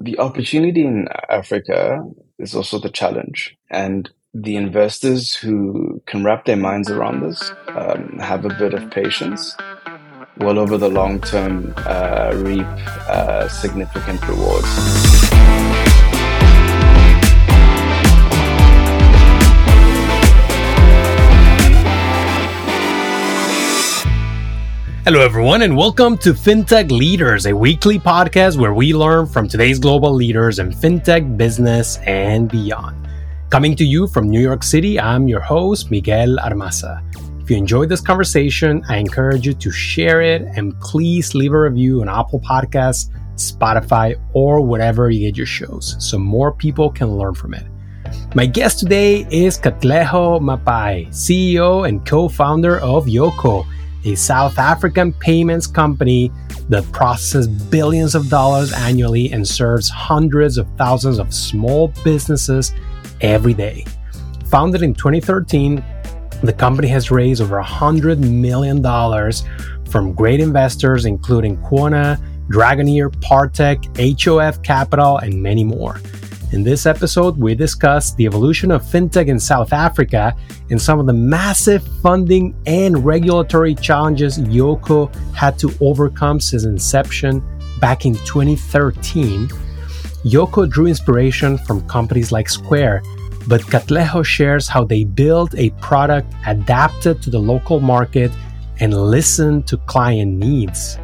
the opportunity in Africa is also the challenge. And the investors who can wrap their minds around this, um, have a bit of patience, will over the long term uh, reap uh, significant rewards. Hello, everyone, and welcome to FinTech Leaders, a weekly podcast where we learn from today's global leaders in FinTech, business, and beyond. Coming to you from New York City, I'm your host, Miguel Armaza. If you enjoyed this conversation, I encourage you to share it and please leave a review on Apple Podcasts, Spotify, or wherever you get your shows so more people can learn from it. My guest today is Katlego Maphai, CEO and co founder of Yoco a South African payments company that processes billions of dollars annually and serves hundreds of thousands of small businesses every day. Founded in 2013, the company has raised over $100 million from great investors including Quona, Dragoneer, Partech, HOF Capital, and many more. In this episode, we discuss the evolution of fintech in South Africa and some of the massive funding and regulatory challenges Yoco had to overcome since inception back in 2013. Yoco drew inspiration from companies like Square, but Katlego shares how they built a product adapted to the local market and listened to client needs.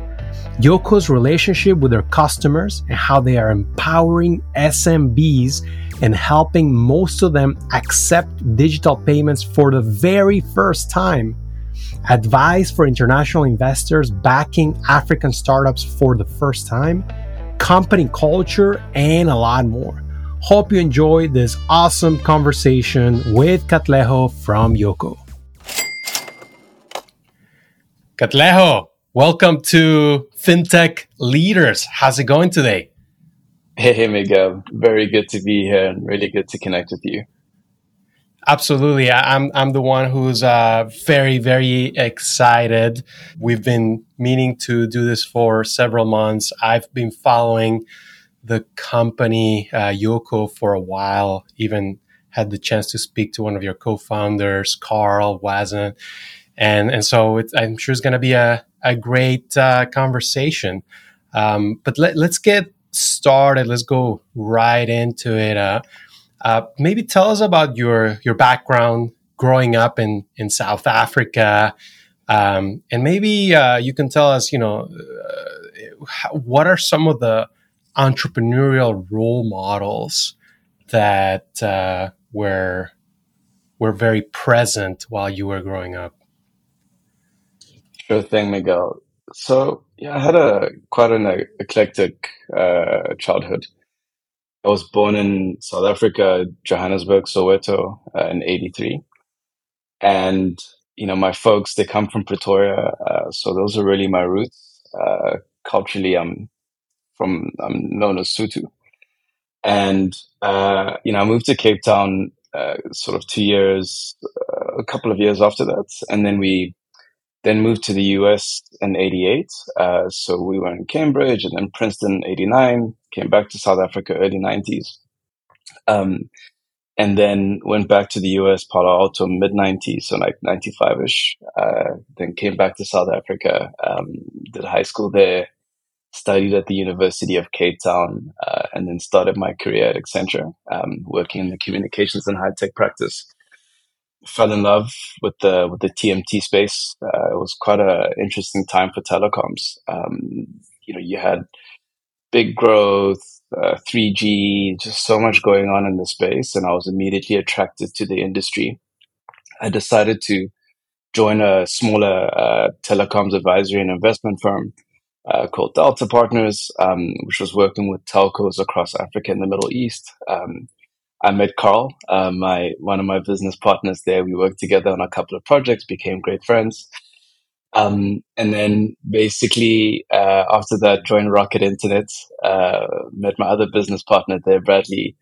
Yoco's relationship with their customers and how they are empowering SMBs and helping most of them accept digital payments for the very first time. Advice for international investors backing African startups for the first time, company culture, and a lot more. Hope you enjoyed this awesome conversation with Katlego from Yoco. Katlego, Welcome to FinTech Leaders. How's it going today? Hey, Miguel. Very good to be here and really good to connect with you. Absolutely. I'm, I'm the one who's uh, very, very excited. We've been meaning to do this for several months. I've been following the company uh, Yoco for a while, even had the chance to speak to one of your co founders, Carl Wazen. And, and so I'm sure it's going to be a, a great uh, conversation. Um, but let, us get started. Let's go right into it. Uh, uh, maybe tell us about your your background growing up in in South Africa, um, and maybe uh, you can tell us, you know, uh, what are some of the entrepreneurial role models that uh, were were very present while you were growing up. Sure thing, Miguel. So yeah, I had a quite an eclectic uh, childhood. I was born in South Africa, Johannesburg, Soweto, uh, in '83, and you know my folks they come from Pretoria, uh, so those are really my roots. Uh, culturally, I'm from I'm known as Sotho, and uh, you know I moved to Cape Town uh, sort of two years, a couple of years after that, and then we then moved to the US in 88. Uh, so we were in Cambridge and then Princeton 89, came back to South Africa early 90s. Um, and then went back to the US, Palo Alto mid 90s, so like 95 ish. Uh, then came back to South Africa, um, did high school there, studied at the University of Cape Town, uh, and then started my career at Accenture, um, working in the communications and high tech practice fell in love with the with the TMT space. Uh, it was quite an interesting time for telecoms. Um, you know, you had big growth, uh, 3G, just so much going on in the space, and I was immediately attracted to the industry. I decided to join a smaller uh, telecoms advisory and investment firm uh, called Delta Partners, um, which was working with telcos across Africa and the Middle East. Um, I met Carl, uh, my one of my business partners there. We worked together on a couple of projects, became great friends. Um, and then basically uh, after that, joined Rocket Internet. Uh, met my other business partner there, Bradley.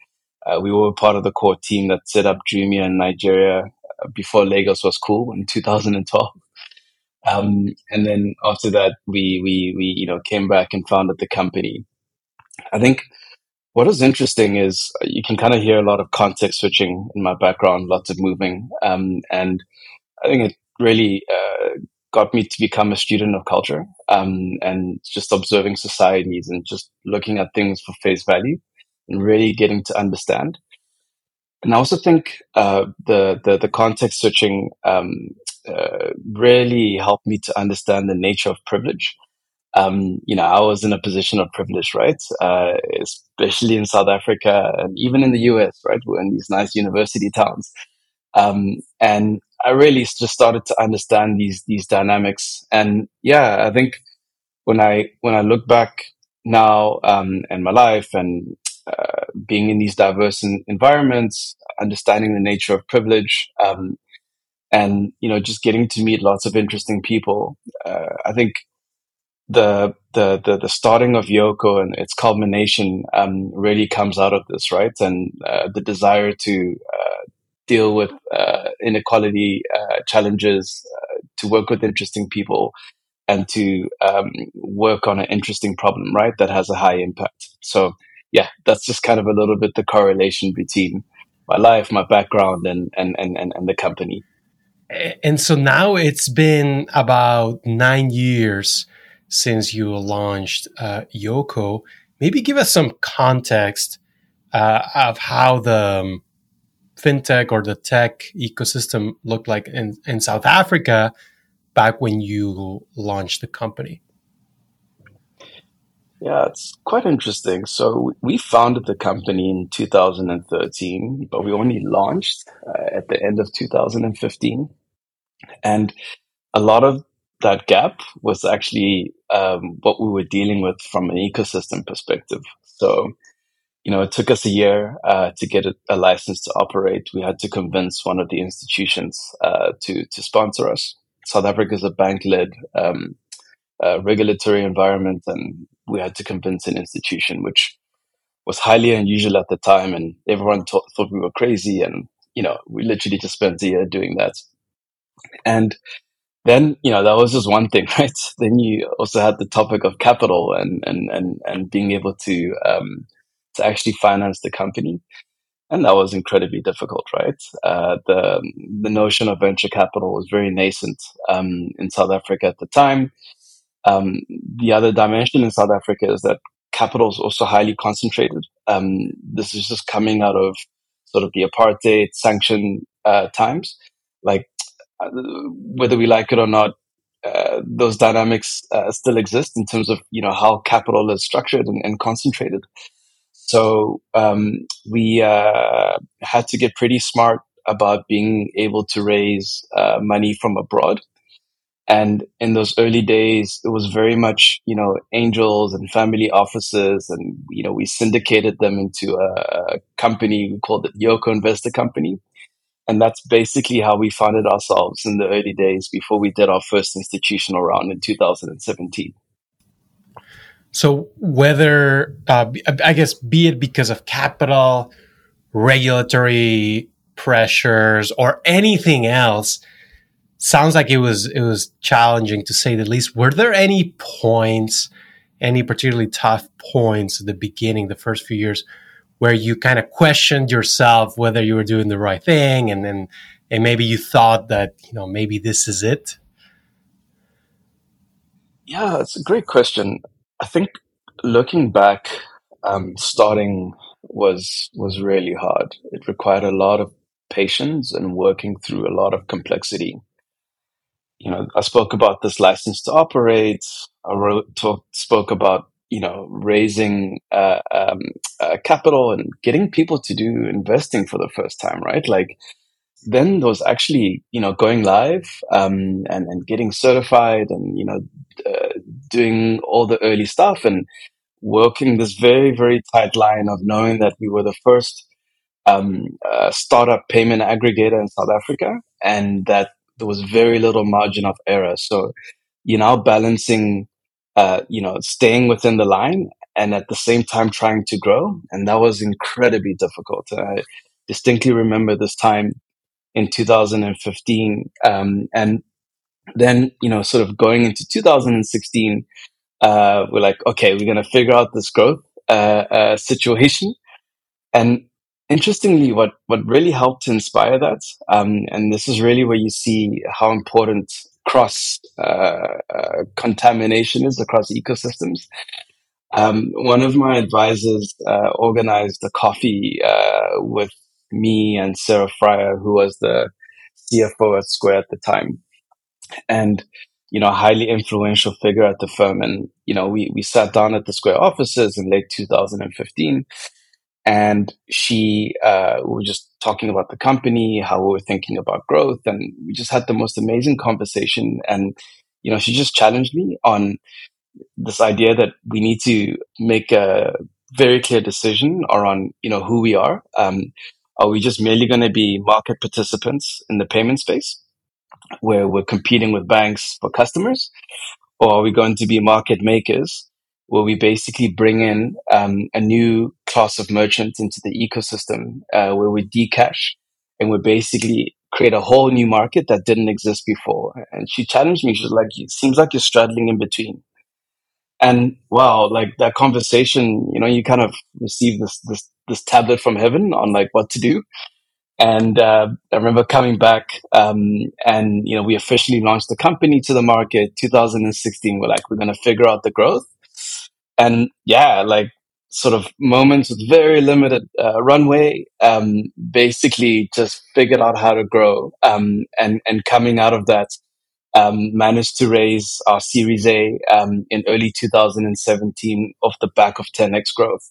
Uh, we were part of the core team that set up Jumia in Nigeria uh, before Lagos was cool in 2012. Um, and then after that, we we we you know came back and founded the company. I think what is interesting is you can kind of hear a lot of context switching in my background, lots of moving. Um, and I think it really uh, got me to become a student of culture um, and just observing societies and just looking at things for face value and really getting to understand. And I also think uh, the, the, the context switching um, uh, really helped me to understand the nature of privilege um, you know, I was in a position of privilege, right? Uh, especially in South Africa and even in the US, right? We're in these nice university towns. Um, and I really just started to understand these, these dynamics. And yeah, I think when I, when I look back now, um, in my life and, uh, being in these diverse environments, understanding the nature of privilege, um, and, you know, just getting to meet lots of interesting people, uh, I think the the the, the starting of Yoco and its culmination um, really comes out of this, right? And uh, the desire to uh, deal with uh, inequality uh, challenges, uh, to work with interesting people, and to um, work on an interesting problem, right? That has a high impact. So yeah, that's just kind of a little bit the correlation between my life, my background, and and and and, and the company. And so now it's been about nine years since you launched uh, Yoco. Maybe give us some context uh, of how the um, fintech or the tech ecosystem looked like in, in South Africa back when you launched the company. Yeah, it's quite interesting. So we founded the company in 2013, but we only launched uh, at the end of 2015. And a lot of that gap was actually um, what we were dealing with from an ecosystem perspective. So, you know, it took us a year uh, to get a, a, license to operate. We had to convince one of the institutions uh, to to sponsor us. South Africa is a bank-led um, uh, regulatory environment, and we had to convince an institution, which was highly unusual at the time, and everyone thought we were crazy. And you know, we literally just spent a year doing that. And then you know that was just one thing right? Then you also had the topic of capital and and and, and being able to um, to actually finance the company. And that was incredibly difficult right? Uh, the the notion of venture capital was very nascent um, in south africa at the time. Um, the other dimension in south africa is that capital is also highly concentrated. Um, this is just coming out of sort of the apartheid sanction uh, times. Like whether we like it or not, uh, those dynamics uh, still exist in terms of you know how capital is structured and, and concentrated. So um, we uh, had to get pretty smart about being able to raise uh, money from abroad. And in those early days, it was very much you know angels and family offices, and you know we syndicated them into a, company we called it Yoco Investor Company and that's basically how we funded ourselves in the early days before we did our first institutional round in 2017. So, whether, uh, I guess, be it because of capital, regulatory pressures, or anything else, sounds like it was it was challenging to say the least. Were there any points, any particularly tough points at the beginning, the first few years, where you kind of questioned yourself whether you were doing the right thing and then and maybe you thought that you know maybe this is it? Yeah it's a great question. I think looking back um, starting was was really hard. It required a lot of patience and working through a lot of complexity. You know i spoke about this license to operate. I wrote talk, spoke about you know, raising uh, um, uh, capital and getting people to do investing for the first time, right? Like then there was actually, you know, going live um, and, and getting certified and, you know, uh, doing all the early stuff and working this very, very tight line of knowing that we were the first um, uh, startup payment aggregator in South Africa and that there was very little margin of error. So you're now balancing uh, you know, staying within the line and at the same time trying to grow. And that was incredibly difficult. I distinctly remember this time in 2015. Um, and then, you know, sort of going into 2016, uh, we're like, okay, we're going to figure out this growth. uh, uh, situation. And interestingly, what, what really helped to inspire that, um, and this is really where you see how important cross uh, uh, contamination is across ecosystems. Um, one of my advisors uh, organized a coffee uh, with me and Sarah Friar, who was the CFO at Square at the time, and you know, a highly influential figure at the firm. And you know, we we sat down at the Square offices in late 2015, and she uh, we were just talking about the company, how we were thinking about growth, and we just had the most amazing conversation. And you know, she just challenged me on this idea that we need to make a very clear decision around you know who we are. Um, are we just merely going to be market participants in the payment space, where we're competing with banks for customers, or are we going to be market makers, where we basically bring in um, a new class of merchants into the ecosystem, uh, where we decash and we basically create a whole new market that didn't exist before. And she challenged me. She was like, "It seems like you're straddling in between." and wow like that conversation you know you kind of receive this this this tablet from heaven on like what to do and uh, i remember coming back um, and you know we officially launched the company to the market 2016 we're like we're going to figure out the growth and yeah like sort of moments with very limited uh, runway um, basically just figured out how to grow um, and and coming out of that um, managed to raise our Series A um, in early 2017 off the back of 10x growth.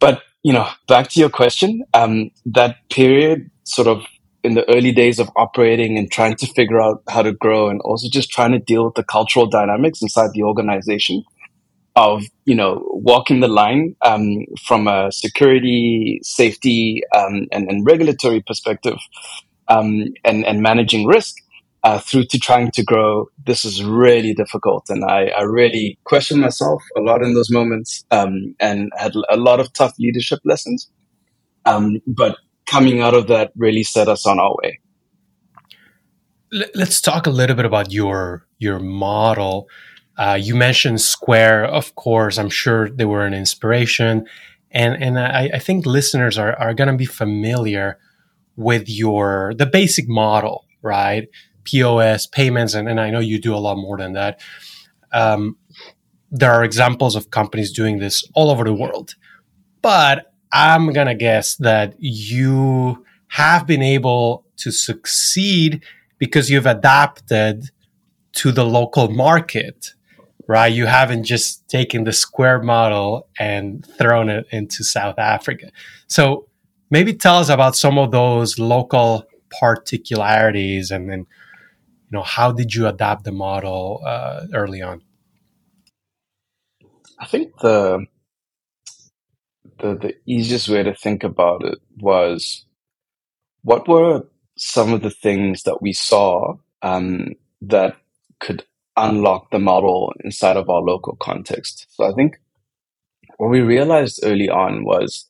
But you know, back to your question, um, that period, sort of in the early days of operating and trying to figure out how to grow, and also just trying to deal with the cultural dynamics inside the organization of you know walking the line um, from a security, safety, um, and, and regulatory perspective, um, and and managing risk uh, through to trying to grow, this is really difficult. And I, I really questioned myself a lot in those moments um, and had a lot of tough leadership lessons. Um, but coming out of that really set us on our way. Let's talk a little bit about your your model. Uh, you mentioned Square, of course. I'm sure they were an inspiration, and and I, I think listeners are are going to be familiar with your the basic model, right? POS, payments, and, and I know you do a lot more than that. Um, there are examples of companies doing this all over the world. But I'm going to guess that you have been able to succeed because you've adapted to the local market, right? You haven't just taken the square model and thrown it into South Africa. So maybe tell us about some of those local particularities and then you know how did you adapt the model uh, early on i think the, the the easiest way to think about it was what were some of the things that we saw um, that could unlock the model inside of our local context so i think what we realized early on was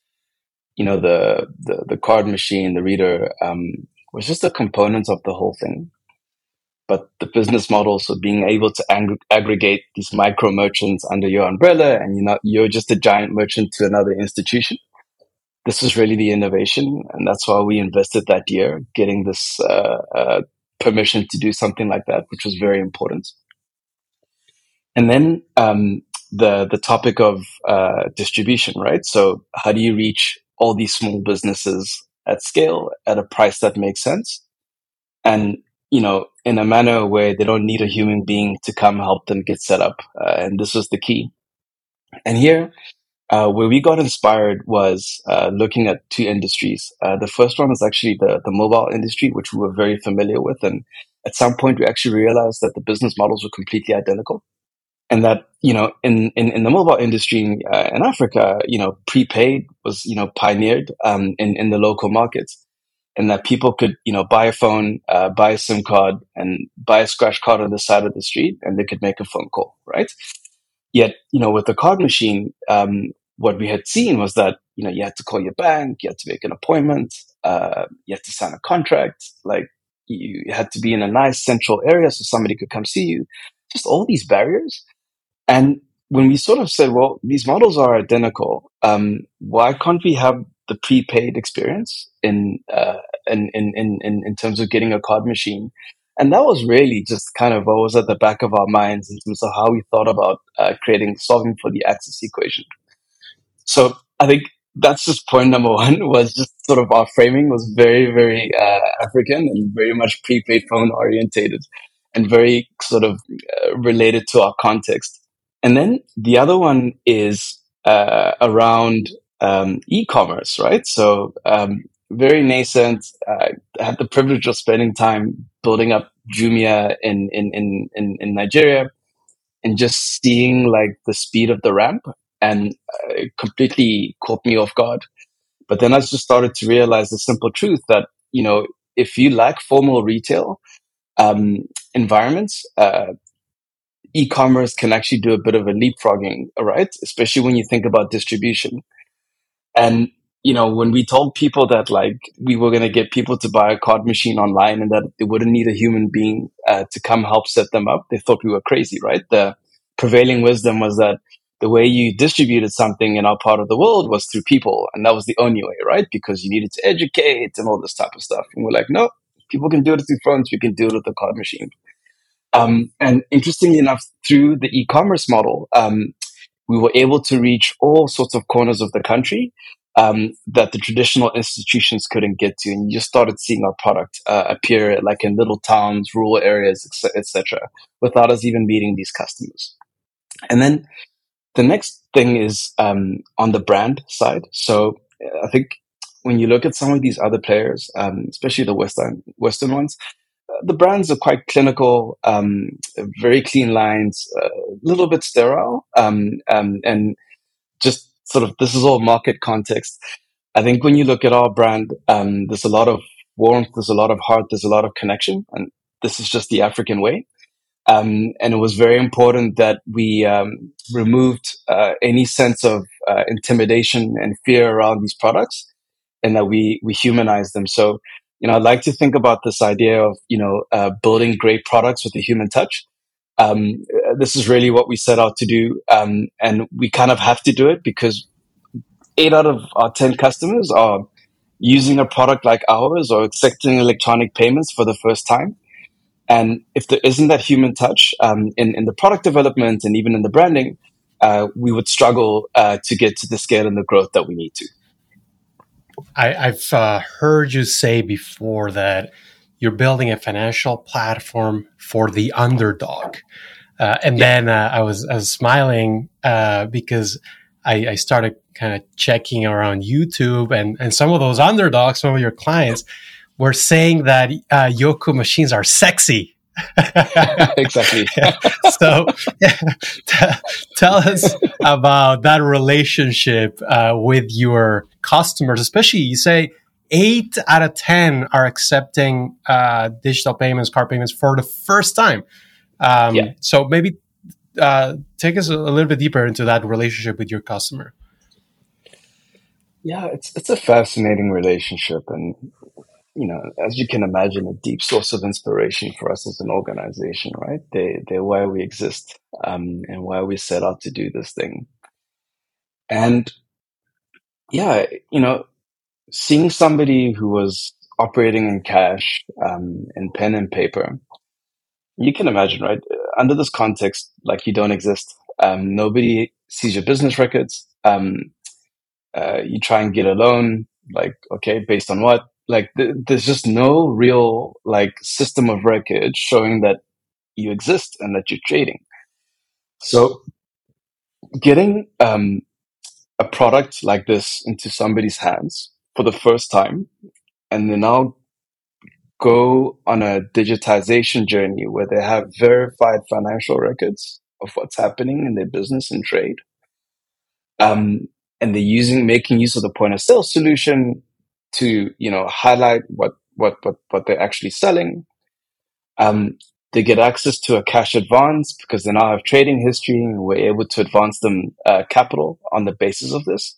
you know the the, the card machine the reader um, was just a component of the whole thing but the business model, so being able to ag- aggregate these micro merchants under your umbrella, and you know you're just a giant merchant to another institution. This was really the innovation, and that's why we invested that year, getting this uh, uh, permission to do something like that, which was very important. And then um, the the topic of uh, distribution, right? So how do you reach all these small businesses at scale at a price that makes sense? And you know, in a manner where they don't need a human being to come help them get set up. Uh, and this was the key. And here, uh, where we got inspired was uh, looking at two industries. Uh, the first one was actually the, the mobile industry, which we were very familiar with. And at some point, we actually realized that the business models were completely identical. And that, you know, in, in, in the mobile industry uh, in Africa, you know, prepaid was, you know, pioneered um, in, in the local markets and that people could, you know, buy a phone, uh, buy a SIM card, and buy a scratch card on the side of the street, and they could make a phone call, right? Yet, you know, with the card machine, um, what we had seen was that you know you had to call your bank, you had to make an appointment, uh, you had to sign a contract, like you had to be in a nice central area so somebody could come see you. Just all these barriers, and when we sort of said, well, these models are identical, um, why can't we have the prepaid experience in, uh, in, in, in, in terms of getting a card machine? And that was really just kind of what was at the back of our minds in terms of how we thought about uh, creating, solving for the access equation. So I think that's just point number one was just sort of our framing was very, very uh, African and very much prepaid phone orientated and very sort of uh, related to our context. And then the other one is uh, around um, e-commerce, right? So um, very nascent. I had the privilege of spending time building up Jumia in in in in, in Nigeria, and just seeing like the speed of the ramp, and uh, completely caught me off guard. But then I just started to realize the simple truth that you know if you lack formal retail um, environments, uh, e-commerce can actually do a bit of a leapfrogging, right? Especially when you think about distribution. And you know, when we told people that like we were going to get people to buy a card machine online and that they wouldn't need a human being uh, to come help set them up, they thought we were crazy, right? The prevailing wisdom was that the way you distributed something in our part of the world was through people, and that was the only way, right? Because you needed to educate and all this type of stuff. And we're like, no, people can do it through phones. We can do it with a card machine. Um, and interestingly enough, through the e-commerce model, um, we were able to reach all sorts of corners of the country um, that the traditional institutions couldn't get to, and you just started seeing our product uh, appear like in little towns, rural areas, etc., without us even meeting these customers. And then the next thing is um, on the brand side. So I think when you look at some of these other players, um, especially the Western Western ones, uh, the brands are quite clinical, um, very clean lines, a uh, little bit sterile, um, um, and just sort of this is all market context. I think when you look at our brand, um, there's a lot of warmth, there's a lot of heart, there's a lot of connection, and this is just the African way. Um, and it was very important that we um, removed uh, any sense of uh, intimidation and fear around these products, and that we we humanize them. So, you know, I'd like to think about this idea of you know uh, building great products with a human touch um, this is really what we set out to do. Um, and we kind of have to do it because eight out of our 10 customers are using a product like ours or accepting electronic payments for the first time. And if there isn't that human touch um, in, in the product development and even in the branding, uh, we would struggle uh, to get to the scale and the growth that we need to. I, have uh, heard you say before that you're building a financial platform for the underdog. Uh, and yeah. then uh, I was I was smiling uh, because I, I started kind of checking around YouTube and and some of those underdogs, some of your clients, were saying that uh, Yoco machines are sexy. exactly. so, yeah, t- tell us about that relationship uh, with your customers, especially you say eight out of 10 are accepting uh, digital payments, card payments for the first time. Um, yeah. So maybe uh, take us a, a, little bit deeper into that relationship with your customer. Yeah, it's it's a fascinating relationship, and you know, as you can imagine, a deep source of inspiration for us as an organization. Right? They they're why we exist um, and why we set out to do this thing. And yeah, you know, seeing somebody who was operating in cash, um, in pen and paper, you can imagine, right? Under this context, like you don't exist. Um, nobody sees your business records. Um, uh, you try and get a loan, like, okay, based on what? Like, th- there's just no real, like, system of record showing that you exist and that you're trading. So, getting um, a product like this into somebody's hands for the first time and they now go on a digitization journey where they have verified financial records of what's happening in their business and trade. Um, and they're using, making use of the point of sale solution to, you know, highlight what, what, what, what they're actually selling. Um, they get access to a cash advance because they now have trading history and we're able to advance them uh, capital on the basis of this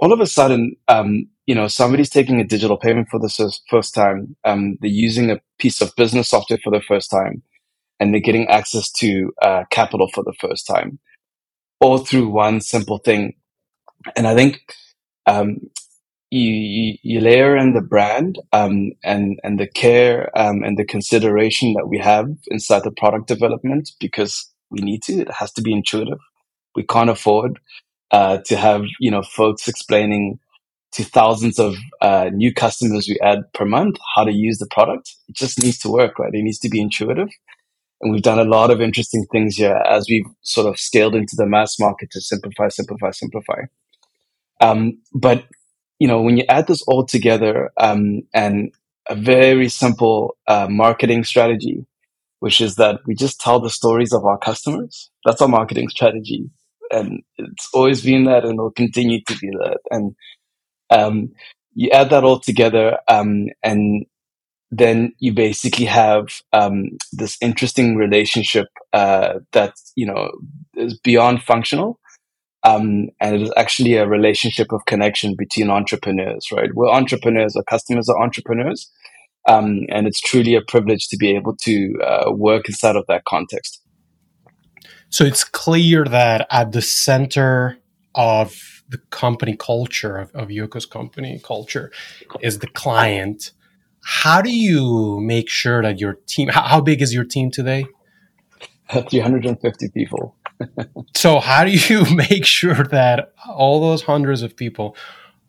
all of a sudden, um, you know, somebody's taking a digital payment for the first time. Um, they're using a piece of business software for the first time, and they're getting access to uh, capital for the first time. all through one simple thing. And I think um, you, you layer in the brand um, and and the care um, and the consideration that we have inside the product development because we need to. It has to be intuitive. We can't afford uh, to have you know folks explaining to thousands of uh, new customers we add per month how to use the product. It just needs to work, right? It needs to be intuitive. And we've done a lot of interesting things here as we've sort of scaled into the mass market to simplify, simplify, simplify. Um, but you know, when you add this all together, um, and a very simple uh, marketing strategy, which is that we just tell the stories of our customers. That's our marketing strategy, and it's always been that, and will continue to be that. And um, you add that all together, um, and then you basically have um, this interesting relationship uh, that you know is beyond functional, um, and it is actually a relationship of connection between entrepreneurs. Right, we're entrepreneurs. Our customers are entrepreneurs, um, and it's truly a privilege to be able to uh, work inside of that context. So it's clear that at the center of the company culture of, of Yoco's company culture is the client. How do you make sure that your team? How, how big is your team today? 350 people. So how do you make sure that all those hundreds of people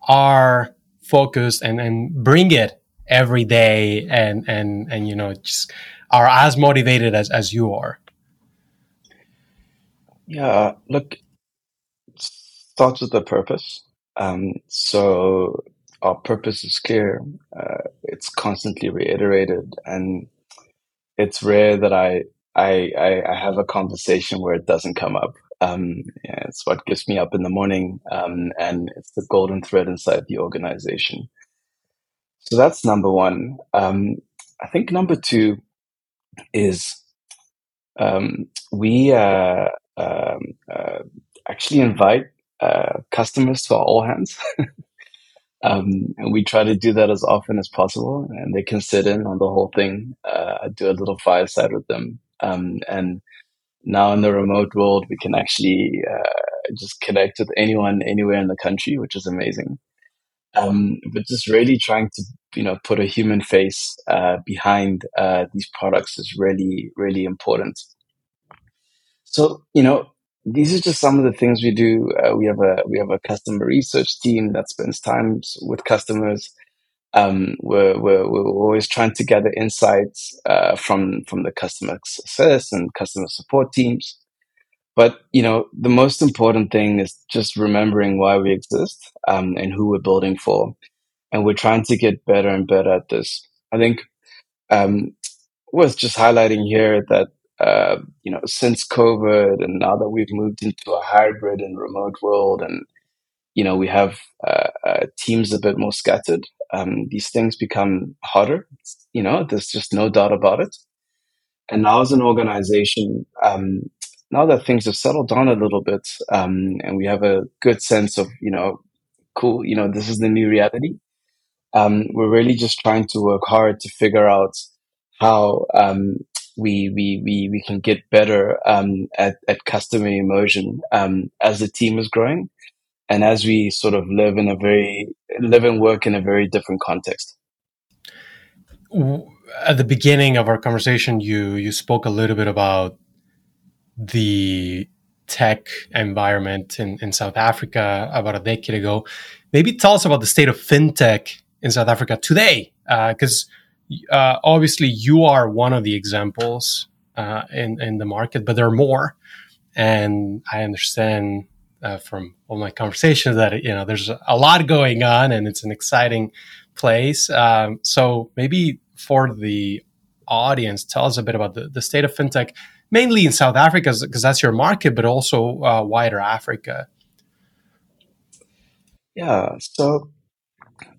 are focused and, and bring it every day and and and you know just are as motivated as as you are yeah look starts with the purpose. Um, so our purpose is clear. Uh, it's constantly reiterated, and it's rare that I, I, I I have a conversation where it doesn't come up. Um, yeah, it's what gets me up in the morning, um, and it's the golden thread inside the organization. So that's number one. Um, I think number two is um, we uh, um, uh, actually invite uh, customers to our all hands. um, and we try to do that as often as possible. And they can sit in on the whole thing, uh, do a little fireside with them. Um, and now in the remote world, we can actually uh, just connect with anyone anywhere in the country, which is amazing. Um, but just really trying to, you know, put a human face uh, behind uh, these products is really, really important. So, you know, these are just some of the things we do. Uh, we have a we have a customer research team that spends time with customers. Um, we're, we're, we're always trying to gather insights uh, from from the customer success and customer support teams. But you know, the most important thing is just remembering why we exist um, and who we're building for, and we're trying to get better and better at this. I think um, worth just highlighting here that uh, you know, since COVID and now that we've moved into a hybrid and remote world and, you know, we have uh, uh, teams a bit more scattered, um, these things become harder. You know, there's just no doubt about it. And now as an organization, um, now that things have settled down a little bit um, and we have a good sense of, you know, cool, you know, this is the new reality. Um, we're really just trying to work hard to figure out how um, we we we, we can get better um, at at customer immersion um, as the team is growing, and as we sort of live in a very live and work in a very different context. At the beginning of our conversation, you you spoke a little bit about the tech environment in, in South Africa about a decade ago. Maybe tell us about the state of fintech in South Africa today, because uh, uh, obviously you are one of the examples uh, in in the market, but there are more. And I understand uh, from all my conversations that you know there's a lot going on, and it's an exciting place. Um, so maybe for the audience, tell us a bit about the, the state of fintech, mainly in South Africa, because that's your market, but also uh, wider Africa. Yeah, so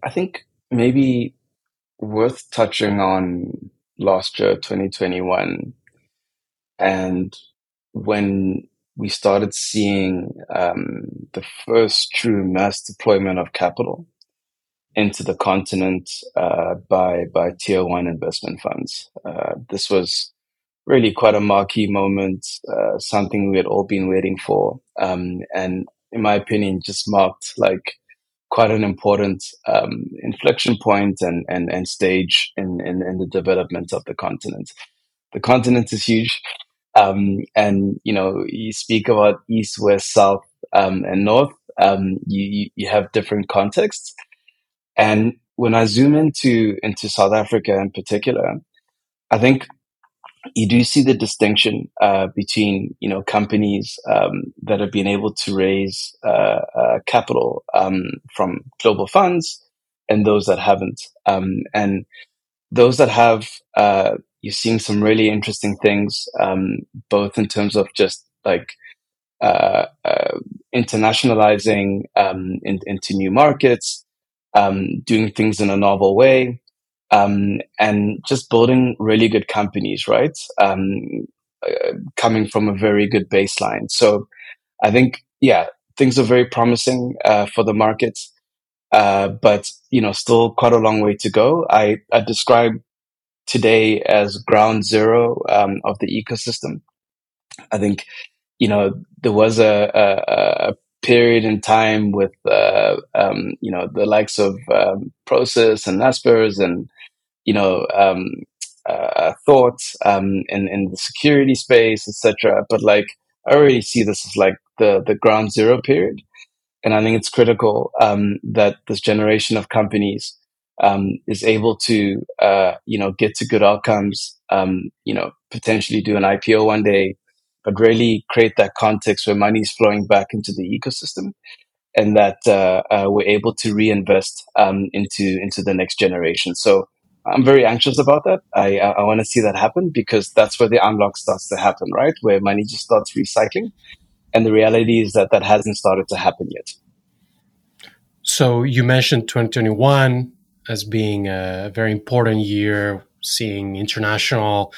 I think maybe worth touching on last year, 2021, and when we started seeing um, the first true mass deployment of capital into the continent uh, by by tier one investment funds. Uh, this was really quite a marquee moment, uh, something we had all been waiting for. Um, and in my opinion, just marked like quite an important um, inflection point and, and, and stage in, in, in, the development of the continent. The continent is huge. Um, and, you know, you speak about east, west, south, um, and north. Um, you, you have different contexts. And when I zoom into, into South Africa in particular, I think you do see the distinction uh, between you know companies um, that have been able to raise uh, uh, capital um, from global funds and those that haven't. Um, and those that have, you're seeing some really interesting things, um, both in terms of just like uh, uh, internationalizing um, in, into new markets, um, doing things in a novel way um, and just building really good companies, right? Um, uh, coming from a very good baseline. So I think, yeah, things are very promising uh, for the market, uh, but you know, still quite a long way to go. I, I describe today as ground zero um, of the ecosystem. I think, you know, there was a, a, a period in time with, uh, um, you know, the likes of um, Prosus and Naspers and you know, um, uh, thoughts um, in in the security space, etc. But like, I already see this as like the the ground zero period, and I think it's critical um, that this generation of companies um, is able to, uh, you know, get to good outcomes. Um, you know, potentially do an IPO one day, but really create that context where money is flowing back into the ecosystem and that uh, uh, we're able to reinvest um, into into the next generation. So I'm very anxious about that. I I, I want to see that happen because that's where the unlock starts to happen, right? Where money just starts recycling, and the reality is that that hasn't started to happen yet. So you mentioned 2021 as being a very important year, seeing international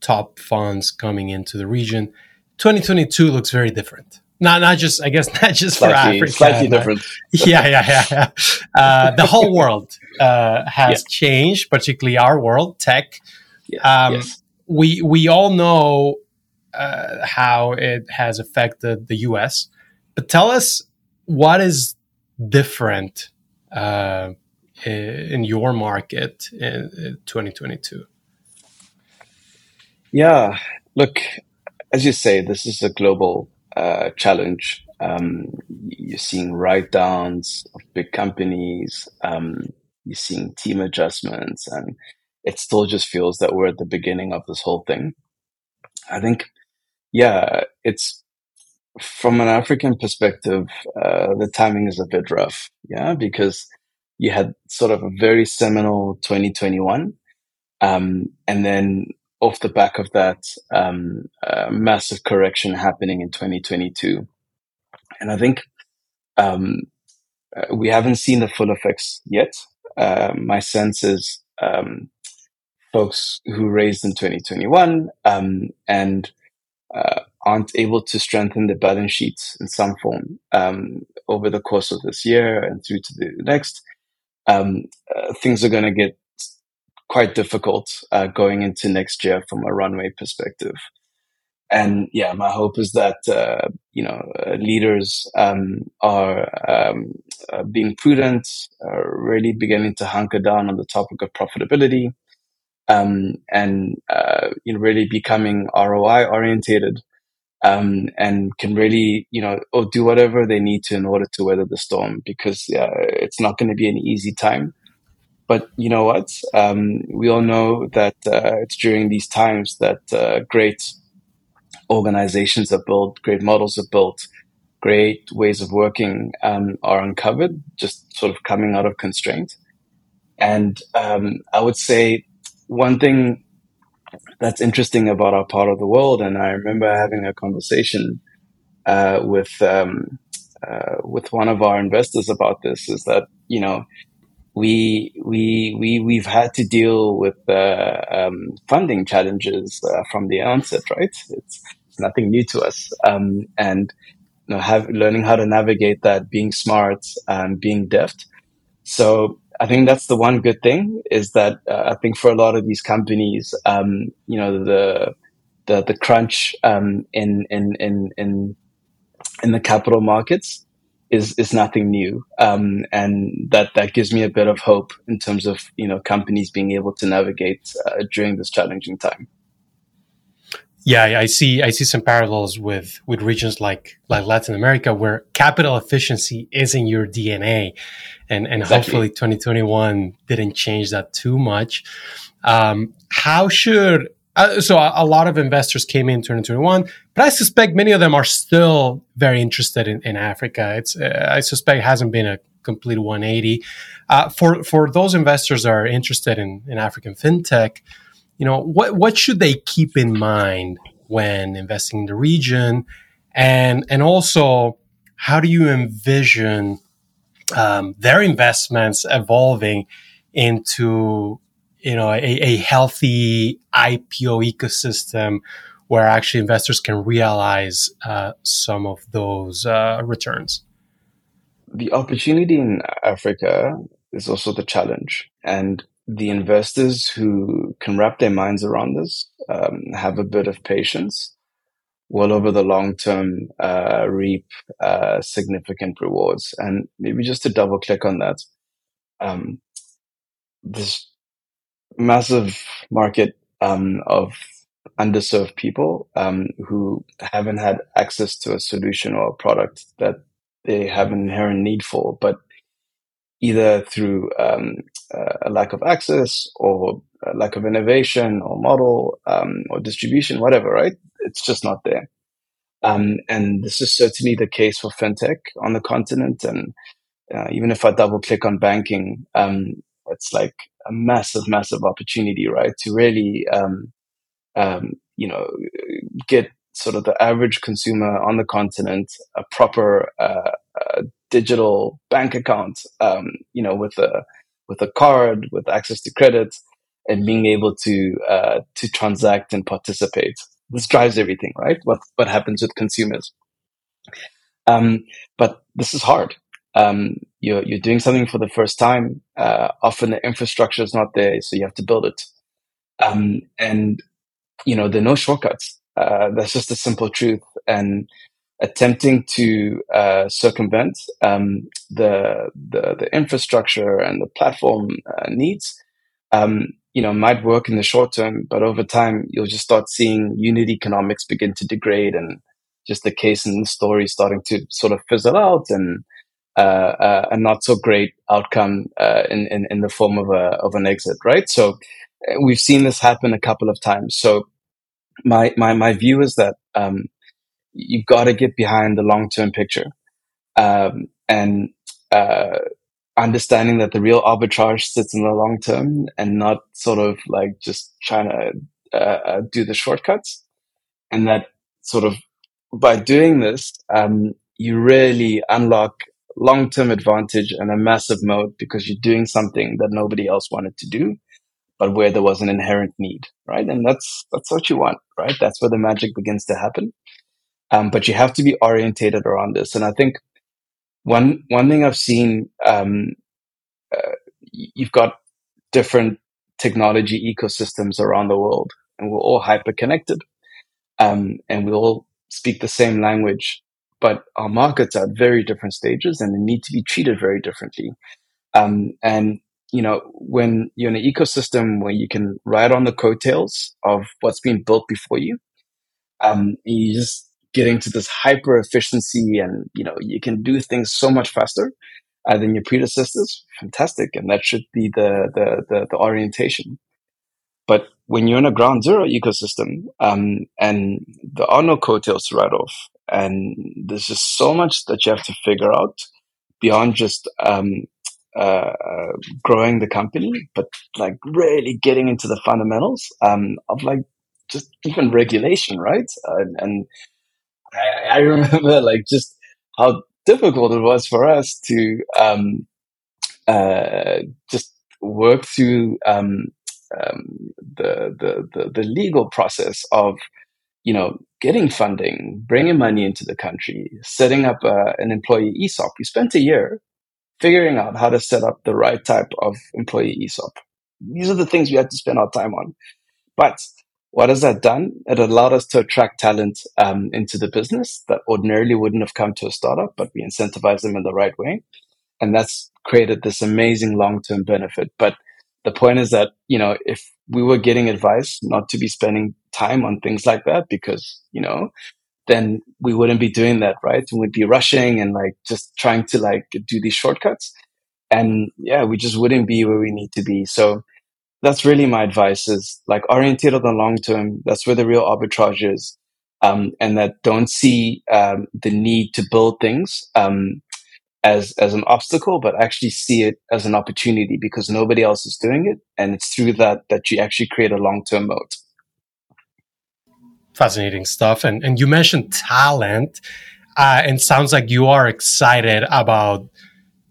top funds coming into the region. 2022 looks very different not not just I guess not just slightly, for Africa. Slightly different. yeah, yeah, yeah, yeah. Uh, the whole world uh, has yeah. changed, particularly our world, tech. Yeah. Um, yes. We we all know uh, how it has affected the U.S., but tell us what is different uh, in your market in 2022. Yeah, look, as you say, this is a global uh, challenge. Um, you're seeing write downs of big companies. Um, you're seeing team adjustments, and it still just feels that we're at the beginning of this whole thing. I think, yeah, it's from an African perspective, uh, the timing is a bit rough. Yeah, because you had sort of a very seminal 2021. Um, and then off the back of that um, massive correction happening in 2022. And I think um, uh, we haven't seen the full effects yet. Uh, my sense is um, folks who raised in 2021 um, and uh, aren't able to strengthen the balance sheets in some form um, over the course of this year and through to the next, um, uh, things are going to get quite difficult uh, going into next year from a runway perspective. And yeah, my hope is that uh, you know uh, leaders um, are um, uh, being prudent, are really beginning to hunker down on the topic of profitability, um, and uh, you know really becoming ROI orientated, um, and can really you know or do whatever they need to in order to weather the storm because it's not going to be an easy time. But you know what? Um, we all know that uh, it's during these times that uh, great organizations are built, great models are built, great ways of working um, are uncovered, just sort of coming out of constraint. And um, I would say one thing that's interesting about our part of the world, and I remember having a conversation uh, with um, uh, with one of our investors about this, is that you know we we we we've had to deal with uh, um, funding challenges uh, from the onset, right? It's, nothing new to us, um, and you know, have learning how to navigate that, being smart, being deft. So I think that's the one good thing is that uh, I think for a lot of these companies, um, you know, the the the crunch um, in in in in in the capital markets is is nothing new, um, and that that gives me a bit of hope in terms of you know companies being able to navigate uh, during this challenging time. Yeah, I see. I see some parallels with with regions like like Latin America, where capital efficiency is in your DNA, and and exactly. hopefully 2021 didn't change that too much. Um, how should uh, so a, a, lot of investors came in 2021, but I suspect many of them are still very interested in, in Africa. It's uh, I suspect it hasn't been a complete 180. Uh, for for those investors that are interested in, in African fintech, you know what what should they keep in mind when investing in the region, and and also how do you envision um, their investments evolving into you know, a, a healthy IPO ecosystem where actually investors can realize uh, some of those uh, returns. The opportunity in Africa is also the challenge, and the investors who can wrap their minds around this um, have a bit of patience. Will over the long term uh, reap uh, significant rewards, and maybe just to double click on that, um, this massive market um, of underserved people um, who haven't had access to a solution or a product that they have an inherent need for, but either through um, a lack of access or a lack of innovation or model um, or distribution, whatever, right? It's just not there. Um, and this is certainly the case for fintech on the continent. And uh, even if I double click on banking, um, it's like a massive, massive opportunity, right? To really, um, um, you know, get sort of the average consumer on the continent a proper uh, uh, digital bank account, um, you know, with a with a card, with access to credit, and being able to uh, to transact and participate. This drives everything, right? What what happens with consumers? Um, but this is hard um, you're you're doing something for the first time. Uh, often the infrastructure is not there, so you have to build it. Um, and you know there are no shortcuts. Uh, that's just a simple truth. And attempting to uh, circumvent um, the, the, the infrastructure and the platform uh, needs, um, you know, might work in the short term, but over time you'll just start seeing unit economics begin to degrade and just the case and the story starting to sort of fizzle out and uh, uh, a not so great outcome uh, in, in, in the form of a of an exit, right? So we've seen this happen a couple of times. So my my my view is that um, you've got to get behind the long term picture um, and uh, understanding that the real arbitrage sits in the long term and not sort of like just trying to uh, do the shortcuts and that sort of by doing this um, you really unlock long term advantage and a massive moat because you're doing something that nobody else wanted to do, but where there was an inherent need, right? And that's that's what you want, right? That's where the magic begins to happen. Um, but you have to be orientated around this. And I think one one thing I've seen, um, uh, you've got different technology ecosystems around the world, and we're all hyper connected, um, and we all speak the same language but our markets are at very different stages and they need to be treated very differently. Um, and you know, when you're in an ecosystem where you can ride on the coattails of what's been built before you, um, you just get to this hyper efficiency and, you know, you can do things so much faster uh, than your predecessors. Fantastic. And that should be the, the, the, the orientation. But when you're in a ground zero ecosystem, um, and there are no coattails to ride off, and there's just so much that you have to figure out beyond just um, uh, growing the company, but like really getting into the fundamentals um, of like just even regulation, right? Uh, and I, I, remember like just how difficult it was for us to um, uh, just work through um, um, the, the, the the legal process of you know, getting funding, bringing money into the country, setting up a, an employee ESOP. We spent a year figuring out how to set up the right type of employee ESOP. These are the things we had to spend our time on. But what has that done? It allowed us to attract talent um, into the business that ordinarily wouldn't have come to a startup, but we incentivize them in the right way. And that's created this amazing long term benefit. But the point is that, you know, if we were getting advice not to be spending time on things like that because, you know, then we wouldn't be doing that, right? And we'd be rushing and like just trying to like do these shortcuts. And yeah, we just wouldn't be where we need to be. So that's really my advice is like oriented on the long term. That's where the real arbitrage is. Um, and that don't see um, the need to build things um, as as an obstacle, but actually see it as an opportunity because nobody else is doing it, and it's through that that you actually create a long term moat. Fascinating stuff, and and you mentioned talent, uh, and sounds like you are excited about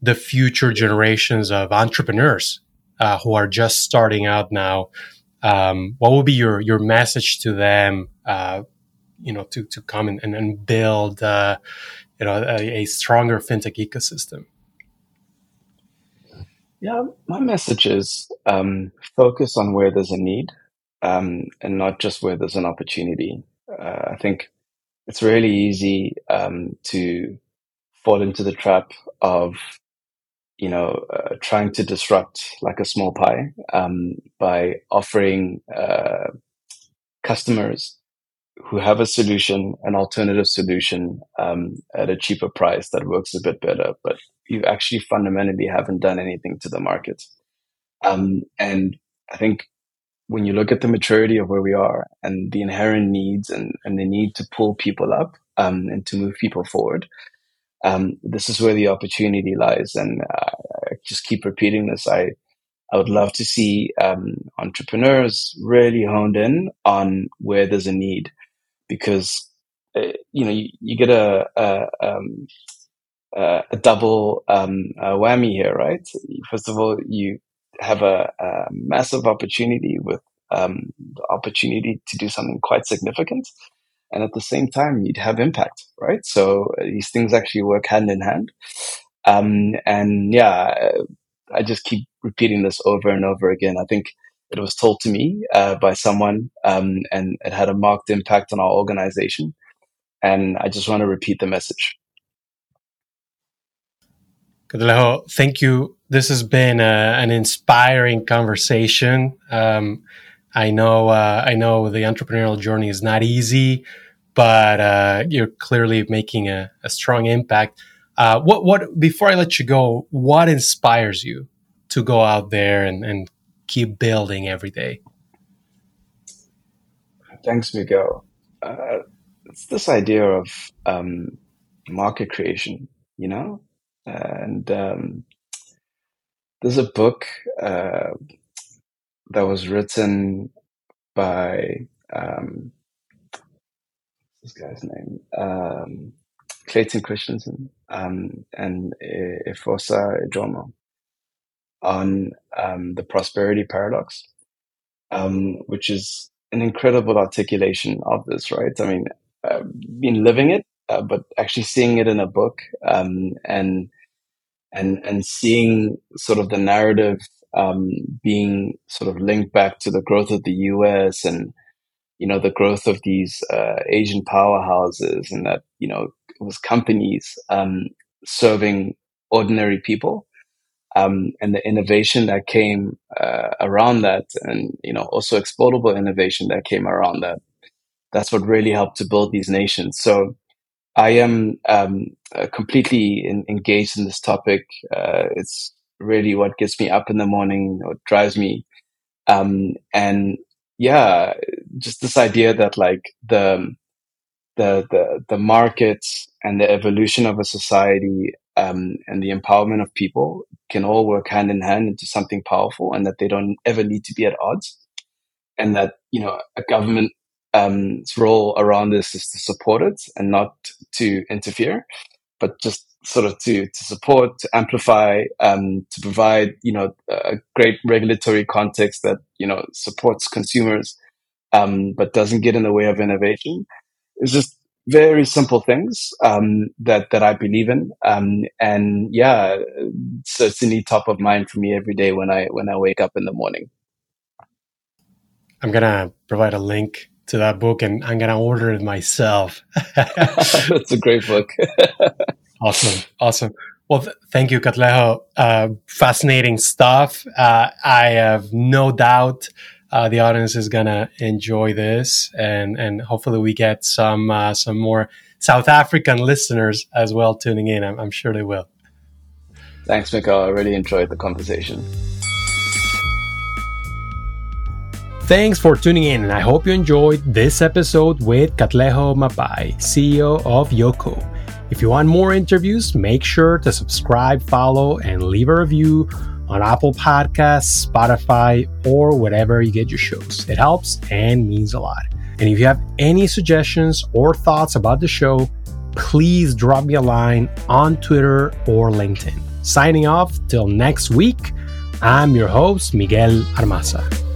the future generations of entrepreneurs uh, who are just starting out now, um, what would be your your message to them? Uh, you know, to to come and, and build, uh, you know, a, a, stronger fintech ecosystem. Yeah, my message is um, focus on where there's a need, um, and not just where there's an opportunity. Uh, I think it's really easy um, to fall into the trap of you know, uh, trying to disrupt like a small pie um, by offering uh, customers who have a solution, an alternative solution um, at a cheaper price that works a bit better, but you actually fundamentally haven't done anything to the market. Um, and I think when you look at the maturity of where we are and the inherent needs and, and the need to pull people up um, and to move people forward, um, this is where the opportunity lies. And uh, I just keep repeating this. I, I would love to see um, entrepreneurs really honed in on where there's a need, because uh, you know you, you get a a, um, a double um, a whammy here, right? First of all, you have a, a massive opportunity with um, the opportunity to do something quite significant, and at the same time you'd have impact right? So uh, these things actually work hand in hand. Um, and yeah uh, i just keep repeating this over and over again. I think it was told to me uh, by someone um, and it had a marked impact on our organization. And i just want to repeat the message. Thank you. This has been uh, an inspiring conversation. Um, I know uh, I know the entrepreneurial journey is not easy, but uh, you're clearly making a, a strong impact. Uh, what what before I let you go, what inspires you to go out there and, and keep building every day? Thanks, Miguel. Uh, it's this idea of um, market creation, you know, and um, there's a book uh, that was written by um, this guy's name, um, Clayton Christensen um, and Efosa Ojomo on um, the prosperity paradox, um, which is an incredible articulation of this. Right? I mean, I've been living it, uh, but actually seeing it in a book um, and and and seeing sort of the narrative um, being sort of linked back to the growth of the U.S. and you know the growth of these uh, Asian powerhouses, and that you know it was companies um, serving ordinary people, um, and the innovation that came uh, around that, and you know also exportable innovation that came around that. That's what really helped to build these nations. So I am um, uh, completely in, engaged in this topic. Uh, it's really what gets me up in the morning, or drives me. Um, and yeah, just this idea that like the, the, the, the market and the evolution of a society, um, and the empowerment of people can all work hand in hand into something powerful and that they don't ever need to be at odds. And that, you know, a government, um, role around this is to support it and not to interfere, but just sort of to to support, to amplify, um, to provide you know a great regulatory context that you know supports consumers, um, but doesn't get in the way of innovation. It's just very simple things um, that that I believe in, um, and yeah, certainly top of mind for me every day when I when I wake up in the morning. I'm gonna provide a link to that book, and I'm gonna order it myself. That's a great book. awesome, awesome. Well, th- thank you, Katlego. Uh, fascinating stuff. Uh, I have no doubt uh, the audience is gonna enjoy this, and and hopefully we get some uh, some more South African listeners as well tuning in. I'm, I'm sure they will. Thanks, Miguel. I really enjoyed the conversation. Thanks for tuning in, and I hope you enjoyed this episode with Katlego Maphai, CEO of Yoco. If you want more interviews, make sure to subscribe, follow, and leave a review on Apple Podcasts, Spotify, or whatever you get your shows. It helps and means a lot. And if you have any suggestions or thoughts about the show, please drop me a line on Twitter or LinkedIn. Signing off till next week, I'm your host, Miguel Armaza.